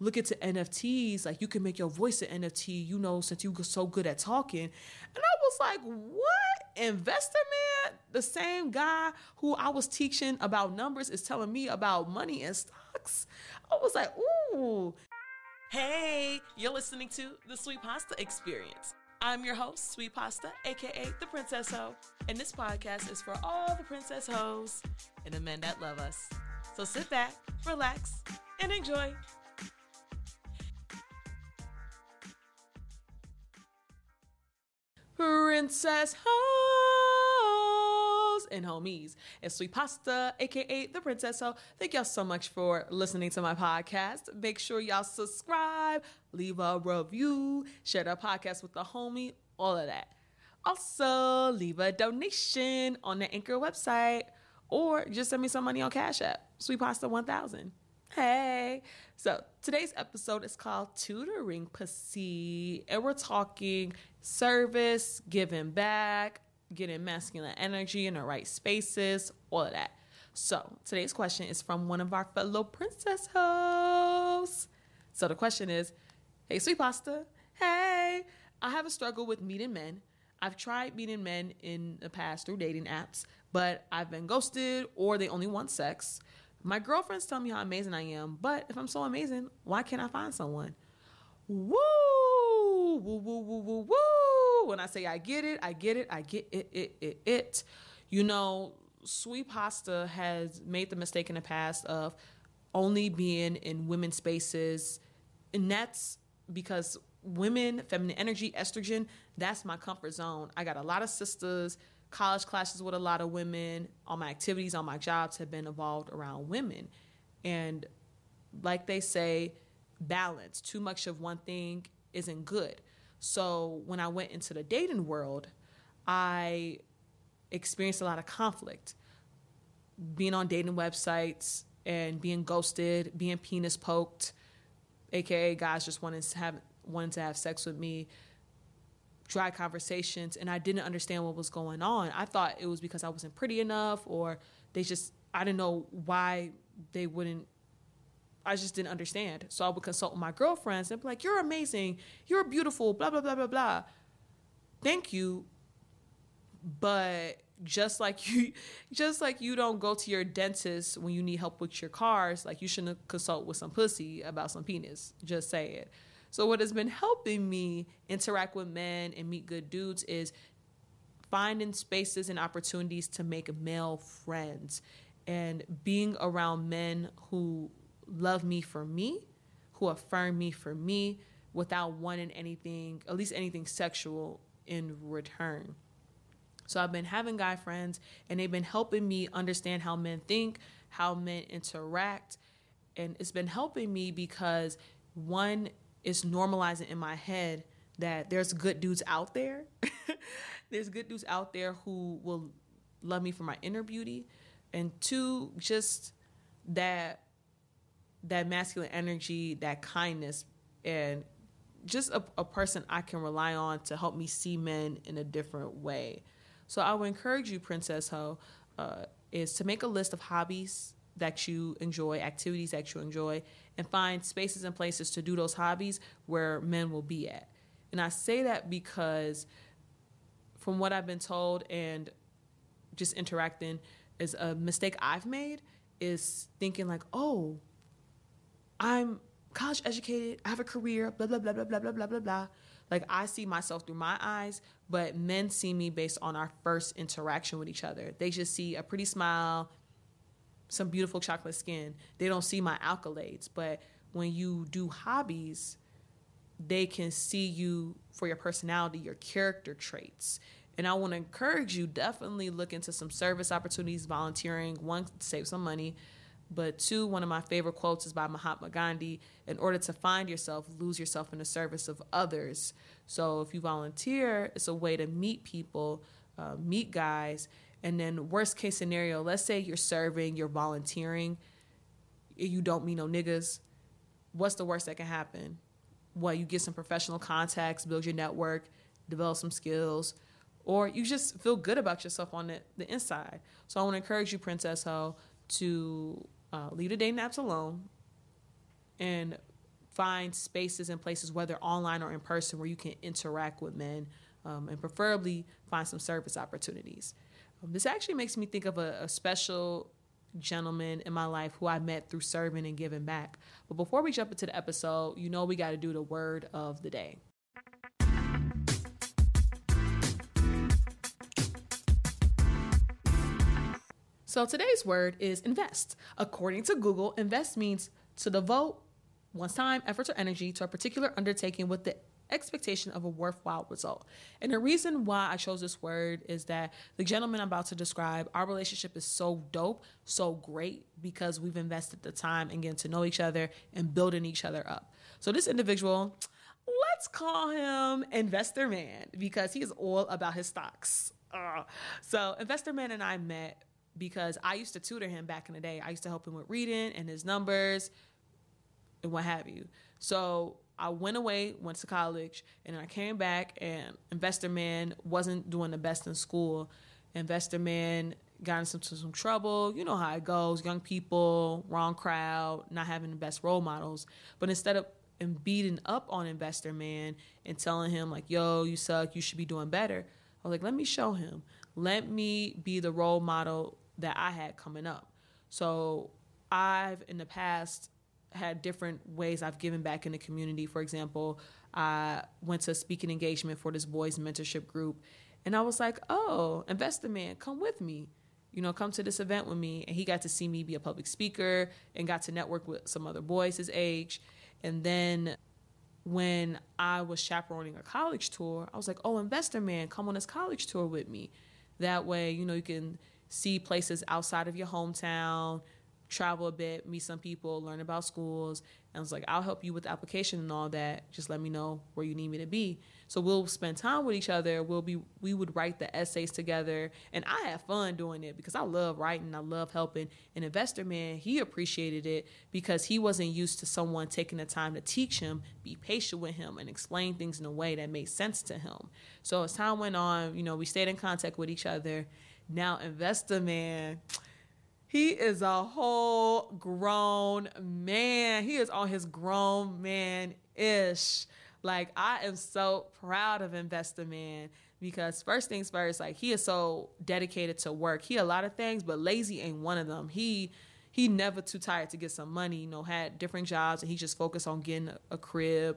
look into NFTs, like you can make your voice an NFT, you know, since you are so good at talking. And I was like, what? Investor man? The same guy who I was teaching about numbers is telling me about money and stocks. I was like, ooh. Hey, you're listening to the Sweet Pasta Experience. I'm your host, Sweet Pasta, aka the Princess Ho, and this podcast is for all the princess hoes and the men that love us. So sit back, relax, and enjoy. Princess Hoes and Homies. It's Sweet Pasta, aka the Princess Ho. Thank y'all so much for listening to my podcast. Make sure y'all subscribe, leave a review, share the podcast with the homie, all of that. Also, leave a donation on the Anchor website or just send me some money on Cash App. Sweet Pasta 1000. Hey. So today's episode is called Tutoring Pussy, and we're talking service, giving back, getting masculine energy in the right spaces, all of that. So today's question is from one of our fellow princess hosts. So the question is Hey, sweet pasta. Hey, I have a struggle with meeting men. I've tried meeting men in the past through dating apps, but I've been ghosted or they only want sex. My girlfriends tell me how amazing I am, but if I'm so amazing, why can't I find someone? Woo! Woo, woo, woo, woo, woo. When I say I get it, I get it, I get it, it, it, it. You know, Sweet Pasta has made the mistake in the past of only being in women's spaces, and that's because women, feminine energy, estrogen, that's my comfort zone. I got a lot of sisters college classes with a lot of women. All my activities on my jobs have been involved around women. And like they say, balance. Too much of one thing isn't good. So when I went into the dating world, I experienced a lot of conflict. Being on dating websites and being ghosted, being penis poked, aka guys just wanting to have wanting to have sex with me dry conversations and I didn't understand what was going on. I thought it was because I wasn't pretty enough or they just I didn't know why they wouldn't I just didn't understand. So I would consult with my girlfriends and be like, You're amazing, you're beautiful, blah blah blah blah blah. Thank you. But just like you just like you don't go to your dentist when you need help with your cars, like you shouldn't consult with some pussy about some penis. Just say it. So, what has been helping me interact with men and meet good dudes is finding spaces and opportunities to make male friends and being around men who love me for me, who affirm me for me without wanting anything, at least anything sexual in return. So I've been having guy friends and they've been helping me understand how men think, how men interact. And it's been helping me because one, is normalizing in my head that there's good dudes out there. there's good dudes out there who will love me for my inner beauty. And two, just that that masculine energy, that kindness, and just a, a person I can rely on to help me see men in a different way. So I would encourage you, Princess Ho, uh, is to make a list of hobbies that you enjoy, activities that you enjoy, and find spaces and places to do those hobbies where men will be at. And I say that because from what I've been told and just interacting is a mistake I've made is thinking like, "Oh, I'm college educated, I have a career, blah blah blah blah blah blah blah blah blah." Like I see myself through my eyes, but men see me based on our first interaction with each other. They just see a pretty smile, some beautiful chocolate skin. They don't see my accolades, but when you do hobbies, they can see you for your personality, your character traits. And I want to encourage you definitely look into some service opportunities, volunteering, one save some money, but two, one of my favorite quotes is by Mahatma Gandhi in order to find yourself, lose yourself in the service of others. So if you volunteer, it's a way to meet people, uh, meet guys, and then worst case scenario, let's say you're serving, you're volunteering, you don't meet no niggas. What's the worst that can happen? Well, you get some professional contacts, build your network, develop some skills, or you just feel good about yourself on the, the inside. So I want to encourage you, Princess Ho, to uh, leave the day naps alone and find spaces and places, whether online or in person, where you can interact with men um, and preferably find some service opportunities. Um, this actually makes me think of a, a special gentleman in my life who I met through serving and giving back. But before we jump into the episode, you know we got to do the word of the day. So today's word is invest. According to Google, invest means to devote one's time, efforts, or energy to a particular undertaking with the expectation of a worthwhile result. And the reason why I chose this word is that the gentleman I'm about to describe, our relationship is so dope, so great because we've invested the time in getting to know each other and building each other up. So this individual, let's call him Investor Man because he is all about his stocks. Uh, so Investor Man and I met because I used to tutor him back in the day. I used to help him with reading and his numbers and what have you. So I went away, went to college, and I came back, and Investor Man wasn't doing the best in school. Investor Man got into some, some trouble. You know how it goes young people, wrong crowd, not having the best role models. But instead of and beating up on Investor Man and telling him, like, yo, you suck, you should be doing better, I was like, let me show him. Let me be the role model that I had coming up. So I've, in the past, had different ways I've given back in the community. For example, I went to a speaking engagement for this boys mentorship group, and I was like, "Oh, Investor Man, come with me." You know, come to this event with me. And he got to see me be a public speaker and got to network with some other boys his age. And then when I was chaperoning a college tour, I was like, oh, Investor Man, come on this college tour with me. That way, you know, you can see places outside of your hometown, travel a bit, meet some people, learn about schools. And I was like, I'll help you with the application and all that. Just let me know where you need me to be. So we'll spend time with each other. We'll be we would write the essays together. And I had fun doing it because I love writing, I love helping. An investor man, he appreciated it because he wasn't used to someone taking the time to teach him, be patient with him, and explain things in a way that made sense to him. So as time went on, you know, we stayed in contact with each other. Now investor man he is a whole grown man. He is on his grown man ish. Like I am so proud of Investor Man because first things first, like he is so dedicated to work. He a lot of things, but lazy ain't one of them. He he never too tired to get some money. You know, had different jobs and he just focused on getting a crib,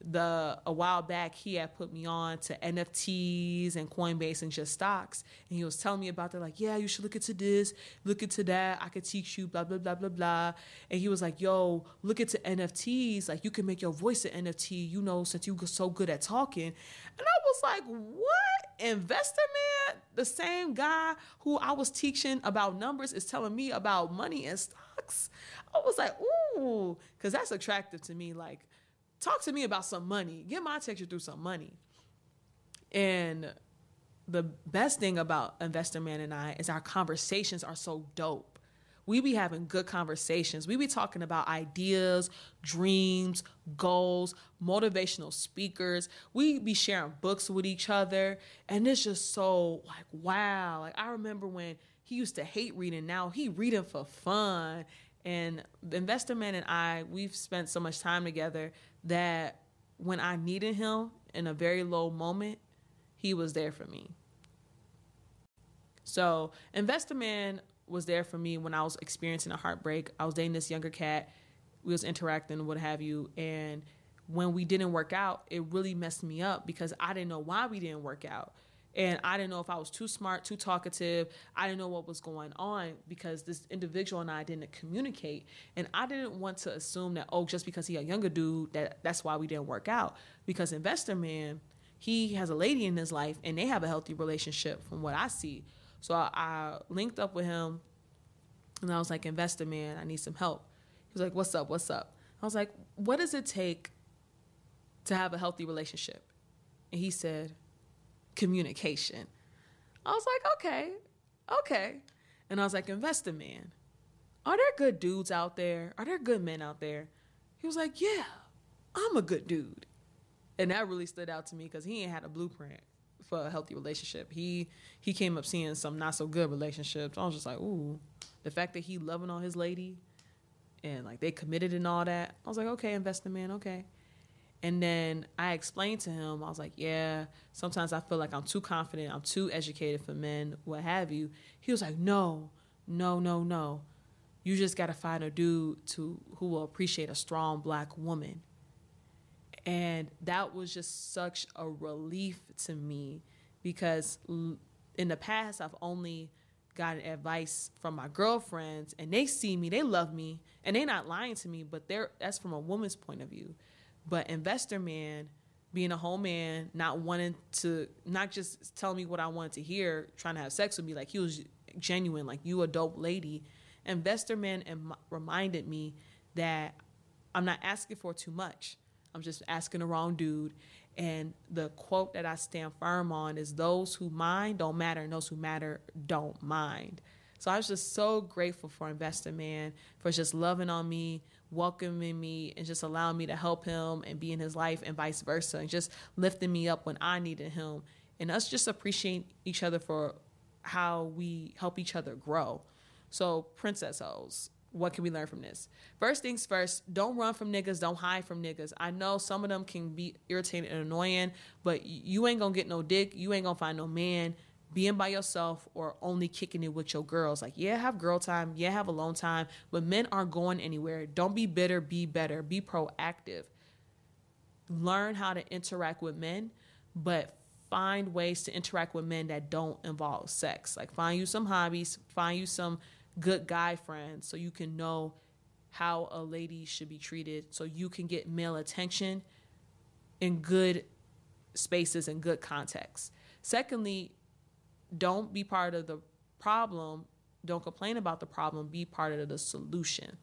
the a while back he had put me on to NFTs and Coinbase and just stocks, and he was telling me about that. Like, yeah, you should look into this, look into that. I could teach you, blah blah blah blah blah. And he was like, yo, look into NFTs. Like, you can make your voice an NFT. You know, since you're so good at talking. And I was like, what? Investor man, the same guy who I was teaching about numbers is telling me about money and stocks. I was like, ooh, because that's attractive to me. Like talk to me about some money. Get my attention through some money. And the best thing about Investor Man and I is our conversations are so dope. We be having good conversations. We be talking about ideas, dreams, goals, motivational speakers. We be sharing books with each other. And it's just so like, wow. Like I remember when he used to hate reading. Now he reading for fun. And Investor Man and I, we've spent so much time together that when I needed him in a very low moment, he was there for me. So, Investor Man was there for me when I was experiencing a heartbreak. I was dating this younger cat. We was interacting, what have you, and when we didn't work out, it really messed me up because I didn't know why we didn't work out. And I didn't know if I was too smart, too talkative. I didn't know what was going on because this individual and I didn't communicate. And I didn't want to assume that, oh, just because he a younger dude, that that's why we didn't work out. Because Investor Man, he has a lady in his life and they have a healthy relationship from what I see. So I, I linked up with him and I was like, Investor Man, I need some help. He was like, What's up? What's up? I was like, What does it take to have a healthy relationship? And he said, communication. I was like, okay, okay. And I was like, Investor Man, are there good dudes out there? Are there good men out there? He was like, yeah, I'm a good dude. And that really stood out to me because he ain't had a blueprint for a healthy relationship. He he came up seeing some not so good relationships. I was just like, ooh, the fact that he loving on his lady, and like they committed and all that. I was like, okay, investor man, okay. And then I explained to him, I was like, yeah, sometimes I feel like I'm too confident, I'm too educated for men, what have you. He was like, no, no, no, no. You just got to find a dude to who will appreciate a strong black woman. And that was just such a relief to me because in the past I've only gotten advice from my girlfriends and they see me, they love me, and they're not lying to me, but they're that's from a woman's point of view. But investor man, being a whole man, not wanting to not just tell me what I wanted to hear, trying to have sex with me, like he was genuine, like you a dope lady. Investor man reminded me that I'm not asking for too much. I'm just asking the wrong dude. And the quote that I stand firm on is those who mind don't matter, and those who matter don't mind. So I was just so grateful for Investor Man for just loving on me, welcoming me, and just allowing me to help him and be in his life and vice versa, and just lifting me up when I needed him. And us just appreciating each other for how we help each other grow. So, Princess Hoes, what can we learn from this? First things first, don't run from niggas, don't hide from niggas. I know some of them can be irritating and annoying, but you ain't gonna get no dick, you ain't gonna find no man being by yourself or only kicking it with your girls. Like, yeah, have girl time, yeah, have alone time, but men aren't going anywhere. Don't be bitter, be better, be proactive. Learn how to interact with men, but find ways to interact with men that don't involve sex. Like, find you some hobbies, find you some good guy friends so you can know how a lady should be treated so you can get male attention in good spaces and good contexts. Secondly, don't be part of the problem, don't complain about the problem, be part of the solution.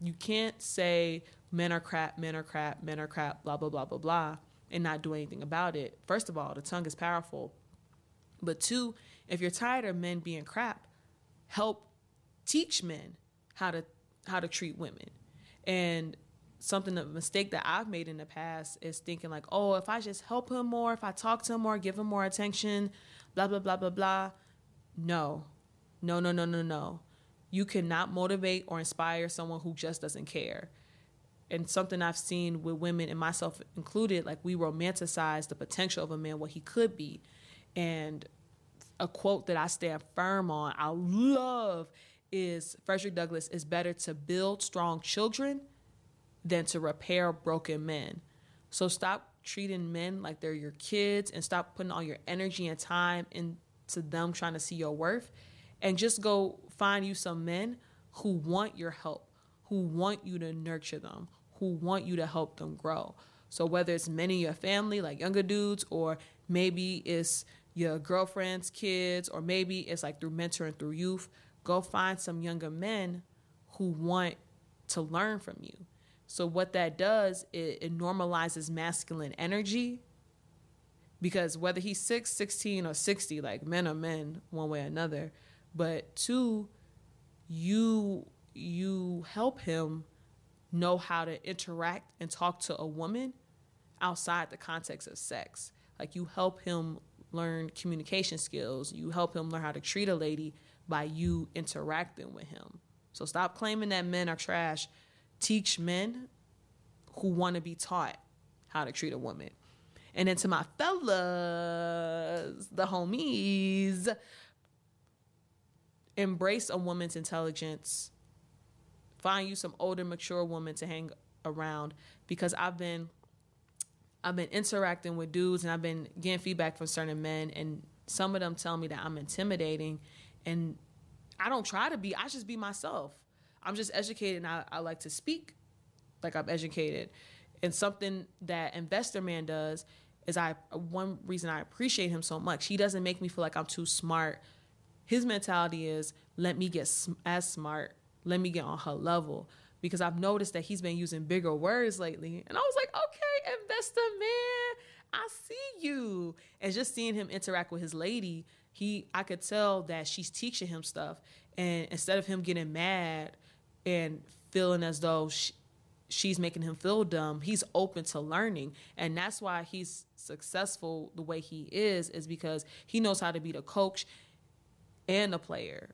You can't say men are crap, men are crap, men are crap, blah, blah, blah, blah, blah, and not do anything about it. First of all, the tongue is powerful. But two, if you're tired of men being crap, help teach men how to how to treat women. And something a mistake that I've made in the past is thinking like, oh, if I just help him more, if I talk to him more, give him more attention, blah blah blah blah blah. No. No, no, no, no, no. You cannot motivate or inspire someone who just doesn't care. And something I've seen with women and myself included, like we romanticize the potential of a man, what he could be. And a quote that I stand firm on, I love is Frederick Douglass is better to build strong children than to repair broken men. So stop treating men like they're your kids and stop putting all your energy and time into them trying to see your worth and just go find you some men who want your help, who want you to nurture them, who want you to help them grow. So whether it's men in your family, like younger dudes, or maybe it's your girlfriend's kids, or maybe it's like through mentoring through youth, go find some younger men who want to learn from you. So what that does, it, it normalizes masculine energy because whether he's 6, 16, or 60, like men are men one way or another. But two, you you help him know how to interact and talk to a woman outside the context of sex. Like you help him learn communication skills. You help him learn how to treat a lady by you interacting with him. So stop claiming that men are trash. Teach men who want to be taught how to treat a woman. And then to my fellas, the homies, embrace a woman's intelligence. Find you some older, mature woman to hang around because I've been I've been interacting with dudes and I've been getting feedback from certain men and some of them tell me that I'm intimidating and I don't try to be, I just be myself. I'm just educated and I, I like to speak like I'm educated. And something that Investor Man does is I one reason I appreciate him so much. He doesn't make me feel like I'm too smart. His mentality is let me get as smart, let me get on her level because I've noticed that he's been using bigger words lately. And I was like, okay, investor man, I see you. And just seeing him interact with his lady, he I could tell that she's teaching him stuff. And instead of him getting mad and feeling as though she, she's making him feel dumb, he's open to learning. And that's why he's successful the way he is, is because he knows how to be the coach and the player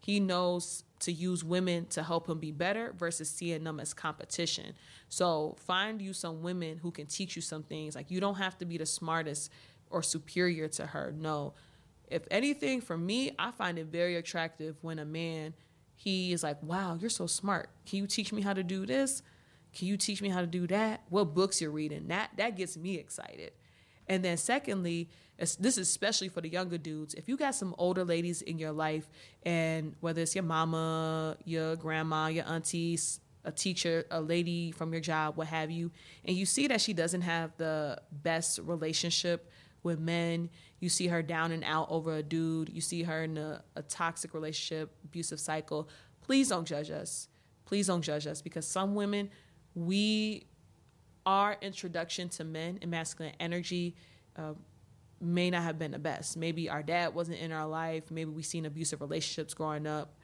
He knows to use women to help him be better versus seeing them as competition. So find you some women who can teach you some things. Like you don't have to be the smartest or superior to her. No. If anything, for me, I find it very attractive when a man he is like, "Wow, you're so smart. Can you teach me how to do this? Can you teach me how to do that? What books you're reading?" That that gets me excited. And then secondly, this is especially for the younger dudes. If you got some older ladies in your life, and whether it's your mama, your grandma, your aunties, a teacher, a lady from your job, what have you, and you see that she doesn't have the best relationship with men, you see her down and out over a dude, you see her in a, a toxic relationship, abusive cycle, please don't judge us. Please don't judge us because some women, we, our introduction to men and masculine energy, uh, may not have been the best. Maybe our dad wasn't in our life. Maybe we seen abusive relationships growing up,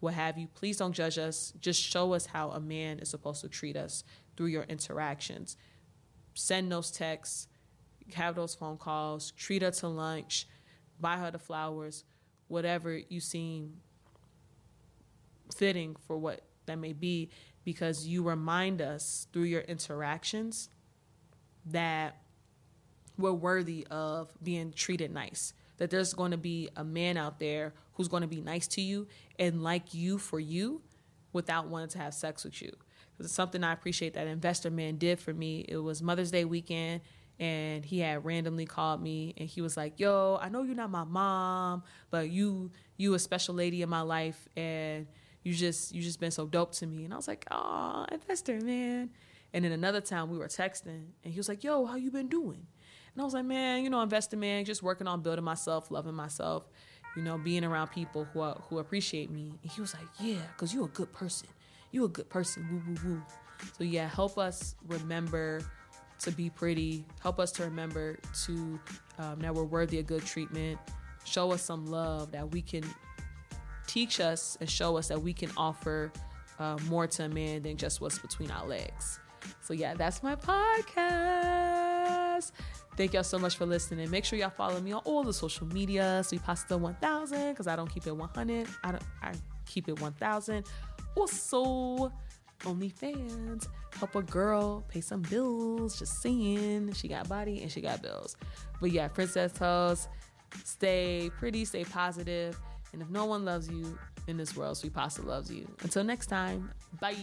what have you. Please don't judge us. Just show us how a man is supposed to treat us through your interactions. Send those texts, have those phone calls, treat her to lunch, buy her the flowers, whatever you seem fitting for what that may be, because you remind us through your interactions that we're worthy of being treated nice. That there's going to be a man out there who's going to be nice to you and like you for you without wanting to have sex with you. It's something I appreciate that investor man did for me. It was Mother's Day weekend and he had randomly called me and he was like, "Yo, I know you're not my mom, but you you a special lady in my life and you just you just been so dope to me." And I was like, "Oh, investor man." And then another time we were texting and he was like, "Yo, how you been doing?" And I was like, man, you know, investing, man, just working on building myself, loving myself, you know, being around people who are, who appreciate me. And he was like, yeah, because you're a good person. You're a good person. Woo, woo, woo. So, yeah, help us remember to be pretty. Help us to remember to um, that we're worthy of good treatment. Show us some love that we can teach us and show us that we can offer uh, more to a man than just what's between our legs. So, yeah, that's my podcast. Thank y'all so much for listening. Make sure y'all follow me on all the social media. Sweet Pasta 1000 because I don't keep it 100. I don't. I keep it 1000. Also, OnlyFans. Help a girl pay some bills. Just saying. She got body and she got bills. But yeah, Princess Hoes. Stay pretty. Stay positive. And if no one loves you in this world, Sweet Pasta loves you. Until next time. Bye.